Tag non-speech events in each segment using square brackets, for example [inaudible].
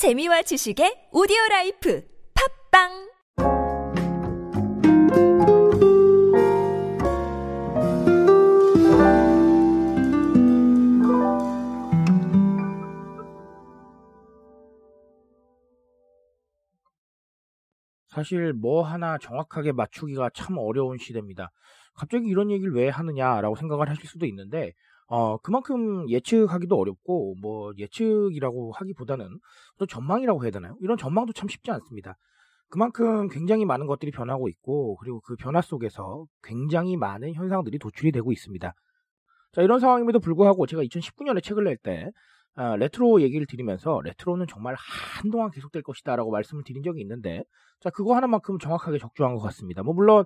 재미와 지식의 오디오 라이프 팝빵 사실 뭐 하나 정확하게 맞추기가 참 어려운 시대입니다. 갑자기 이런 얘기를 왜 하느냐라고 생각을 하실 수도 있는데, 어, 그만큼 예측하기도 어렵고, 뭐, 예측이라고 하기보다는 또 전망이라고 해야 되나요? 이런 전망도 참 쉽지 않습니다. 그만큼 굉장히 많은 것들이 변하고 있고, 그리고 그 변화 속에서 굉장히 많은 현상들이 도출이 되고 있습니다. 자, 이런 상황임에도 불구하고 제가 2019년에 책을 낼 때, 아, 레트로 얘기를 드리면서 레트로는 정말 한동안 계속될 것이다 라고 말씀을 드린 적이 있는데 자 그거 하나만큼 정확하게 적중한 것 같습니다. 뭐 물론 아,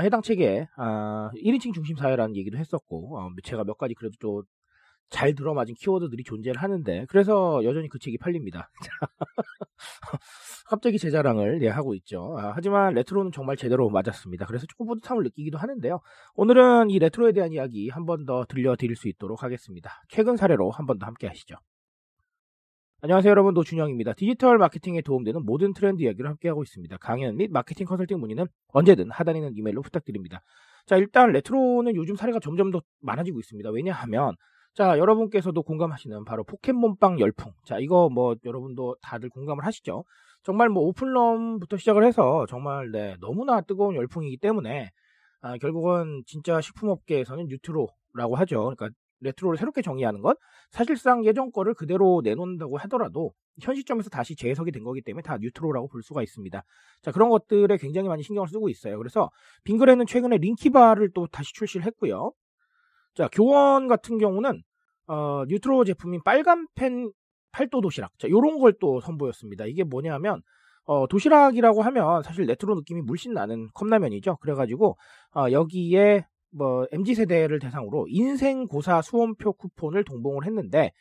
해당 책에 아, 1인칭 중심 사회라는 얘기도 했었고 어, 제가 몇 가지 그래도 또 잘 들어맞은 키워드들이 존재를 하는데 그래서 여전히 그 책이 팔립니다. [laughs] 갑자기 제 자랑을 예, 하고 있죠. 아, 하지만 레트로는 정말 제대로 맞았습니다. 그래서 조금 뿌듯함을 느끼기도 하는데요. 오늘은 이 레트로에 대한 이야기 한 번 더 들려드릴 수 있도록 하겠습니다. 최근 사례로 한 번 더 함께 하시죠. 안녕하세요 여러분 노준영입니다. 디지털 마케팅에 도움되는 모든 트렌드 이야기를 함께하고 있습니다. 강연 및 마케팅 컨설팅 문의는 언제든 하단에 있는 이메일로 부탁드립니다. 자 일단 레트로는 요즘 사례가 점점 더 많아지고 있습니다. 왜냐하면 자 여러분께서도 공감하시는 바로 포켓몬빵 열풍 자 이거 뭐 여러분도 다들 공감을 하시죠? 정말 뭐 오픈런부터 시작을 해서 정말 네 너무나 뜨거운 열풍이기 때문에 아, 결국은 진짜 식품업계에서는 뉴트로라고 하죠. 그러니까 레트로를 새롭게 정의하는 것 사실상 예전 거를 그대로 내놓는다고 하더라도 현 시점에서 다시 재해석이 된 거기 때문에 다 뉴트로라고 볼 수가 있습니다. 자 그런 것들에 굉장히 많이 신경을 쓰고 있어요. 그래서 빙그레는 최근에 링키바를 또 다시 출시를 했고요. 자 교원 같은 경우는 어, 뉴트로 제품인 빨간 펜 팔도 도시락 자 요런 걸 또 선보였습니다. 이게 뭐냐면 어, 도시락이라고 하면 사실 레트로 느낌이 물씬 나는 컵라면이죠. 그래가지고 어, 여기에 뭐 MZ 세대를 대상으로 인생 고사 수험표 쿠폰을 동봉을 했는데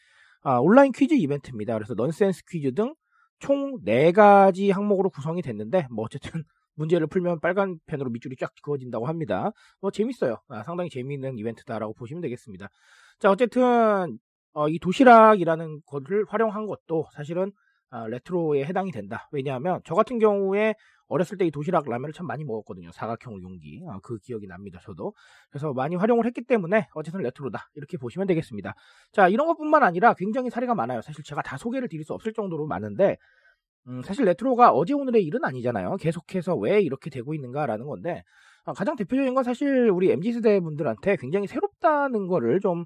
아, 온라인 퀴즈 이벤트입니다. 그래서 넌센스 퀴즈 등 총 4가지 항목으로 구성이 됐는데 뭐 어쨌든 [laughs] 문제를 풀면 빨간 펜으로 밑줄이 쫙 그어진다고 합니다. 뭐 재밌어요. 아, 상당히 재미있는 이벤트다라고 보시면 되겠습니다. 자 어쨌든 어, 이 도시락이라는 것을 활용한 것도 사실은 아, 레트로에 해당이 된다. 왜냐하면 저 같은 경우에 어렸을 때 이 도시락 라면을 참 많이 먹었거든요. 사각형 용기. 아, 그 기억이 납니다. 저도. 그래서 많이 활용을 했기 때문에 어쨌든 레트로다. 이렇게 보시면 되겠습니다. 자, 이런 것뿐만 아니라 굉장히 사례가 많아요. 사실 제가 다 소개를 드릴 수 없을 정도로 많은데 음, 사실 레트로가 어제 오늘의 일은 아니잖아요. 계속해서 왜 이렇게 되고 있는가라는 건데 아, 가장 대표적인 건 사실 우리 MZ세대 분들한테 굉장히 새롭다는 거를 좀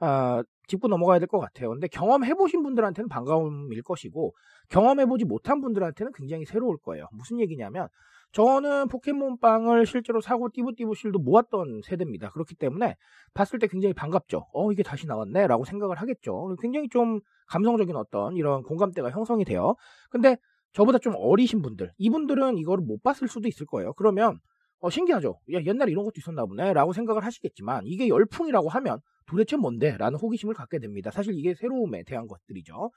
아, 짚고 넘어가야 될 것 같아요. 근데 경험해보신 분들한테는 반가움일 것이고, 경험해보지 못한 분들한테는 굉장히 새로울 거예요. 무슨 얘기냐면, 저는 포켓몬빵을 실제로 사고 띠부띠부 실도 모았던 세대입니다. 그렇기 때문에 봤을 때 굉장히 반갑죠. 어, 이게 다시 나왔네? 라고 생각을 하겠죠. 굉장히 좀 감성적인 어떤 이런 공감대가 형성이 돼요. 근데 저보다 좀 어리신 분들, 이분들은 이거를 못 봤을 수도 있을 거예요. 그러면, 어, 신기하죠. 야, 옛날에 이런 것도 있었나 보네. 라고 생각을 하시겠지만, 이게 열풍이라고 하면 도대체 뭔데? 라는 호기심을 갖게 됩니다. 사실 이게 새로움에 대한 것들이죠.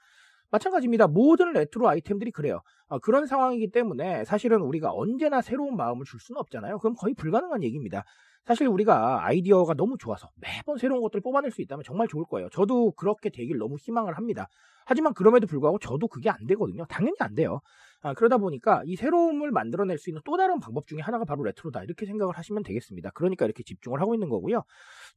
마찬가지입니다. 모든 레트로 아이템들이 그래요. 어, 그런 상황이기 때문에 사실은 우리가 언제나 새로운 마음을 줄 수는 없잖아요. 그럼 거의 불가능한 얘기입니다. 사실 우리가 아이디어가 너무 좋아서 매번 새로운 것들을 뽑아낼 수 있다면 정말 좋을 거예요. 저도 그렇게 되길 너무 희망을 합니다. 하지만 그럼에도 불구하고 저도 그게 안 되거든요. 당연히 안 돼요. 아, 그러다 보니까 이 새로움을 만들어낼 수 있는 또 다른 방법 중에 하나가 바로 레트로다. 이렇게 생각을 하시면 되겠습니다. 그러니까 이렇게 집중을 하고 있는 거고요.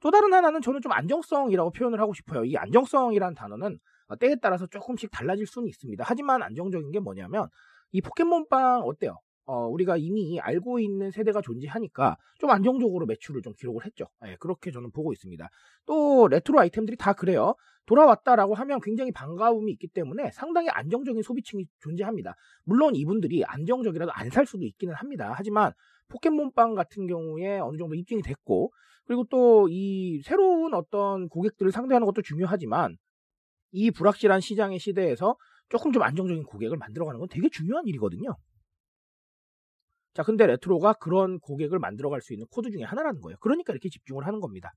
또 다른 하나는 저는 좀 안정성이라고 표현을 하고 싶어요. 이 안정성이라는 단어는 때에 따라서 조금씩 달라질 수는 있습니다. 하지만 안정적인 게 뭐냐면 이 포켓몬빵 어때요? 어, 우리가 이미 알고 있는 세대가 존재하니까 좀 안정적으로 매출을 좀 기록을 했죠. 예, 그렇게 저는 보고 있습니다. 또 레트로 아이템들이 다 그래요. 돌아왔다라고 하면 굉장히 반가움이 있기 때문에 상당히 안정적인 소비층이 존재합니다. 물론 이분들이 안정적이라도 안 살 수도 있기는 합니다. 하지만 포켓몬빵 같은 경우에 어느 정도 입증이 됐고 그리고 또 이 새로운 어떤 고객들을 상대하는 것도 중요하지만 이 불확실한 시장의 시대에서 조금 좀 안정적인 고객을 만들어가는 건 되게 중요한 일이거든요. 자, 근데 레트로가 그런 고객을 만들어갈 수 있는 코드 중에 하나라는 거예요. 그러니까 이렇게 집중을 하는 겁니다.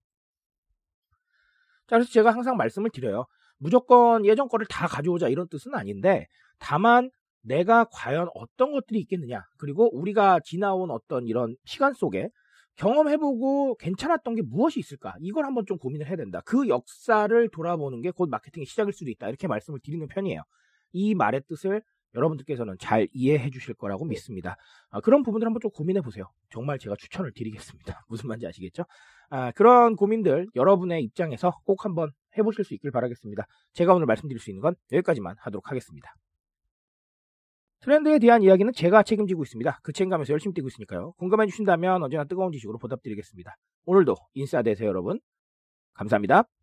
자, 그래서 제가 항상 말씀을 드려요. 무조건 예전 거를 다 가져오자 이런 뜻은 아닌데, 다만 내가 과연 어떤 것들이 있겠느냐, 그리고 우리가 지나온 어떤 이런 시간 속에 경험해보고 괜찮았던 게 무엇이 있을까? 이걸 한번 좀 고민을 해야 된다. 그 역사를 돌아보는 게 곧 마케팅의 시작일 수도 있다. 이렇게 말씀을 드리는 편이에요. 이 말의 뜻을 여러분들께서는 잘 이해해 주실 거라고 믿습니다. 아, 그런 부분들 한번 좀 고민해 보세요. 정말 제가 추천을 드리겠습니다. [laughs] 무슨 말인지 아시겠죠? 아, 그런 고민들 여러분의 입장에서 꼭 한번 해보실 수 있길 바라겠습니다. 제가 오늘 말씀드릴 수 있는 건 여기까지만 하도록 하겠습니다. 트렌드에 대한 이야기는 제가 책임지고 있습니다. 그 책임감에서 열심히 뛰고 있으니까요. 공감해 주신다면 언제나 뜨거운 지식으로 보답드리겠습니다. 오늘도 인싸 되세요 여러분. 감사합니다.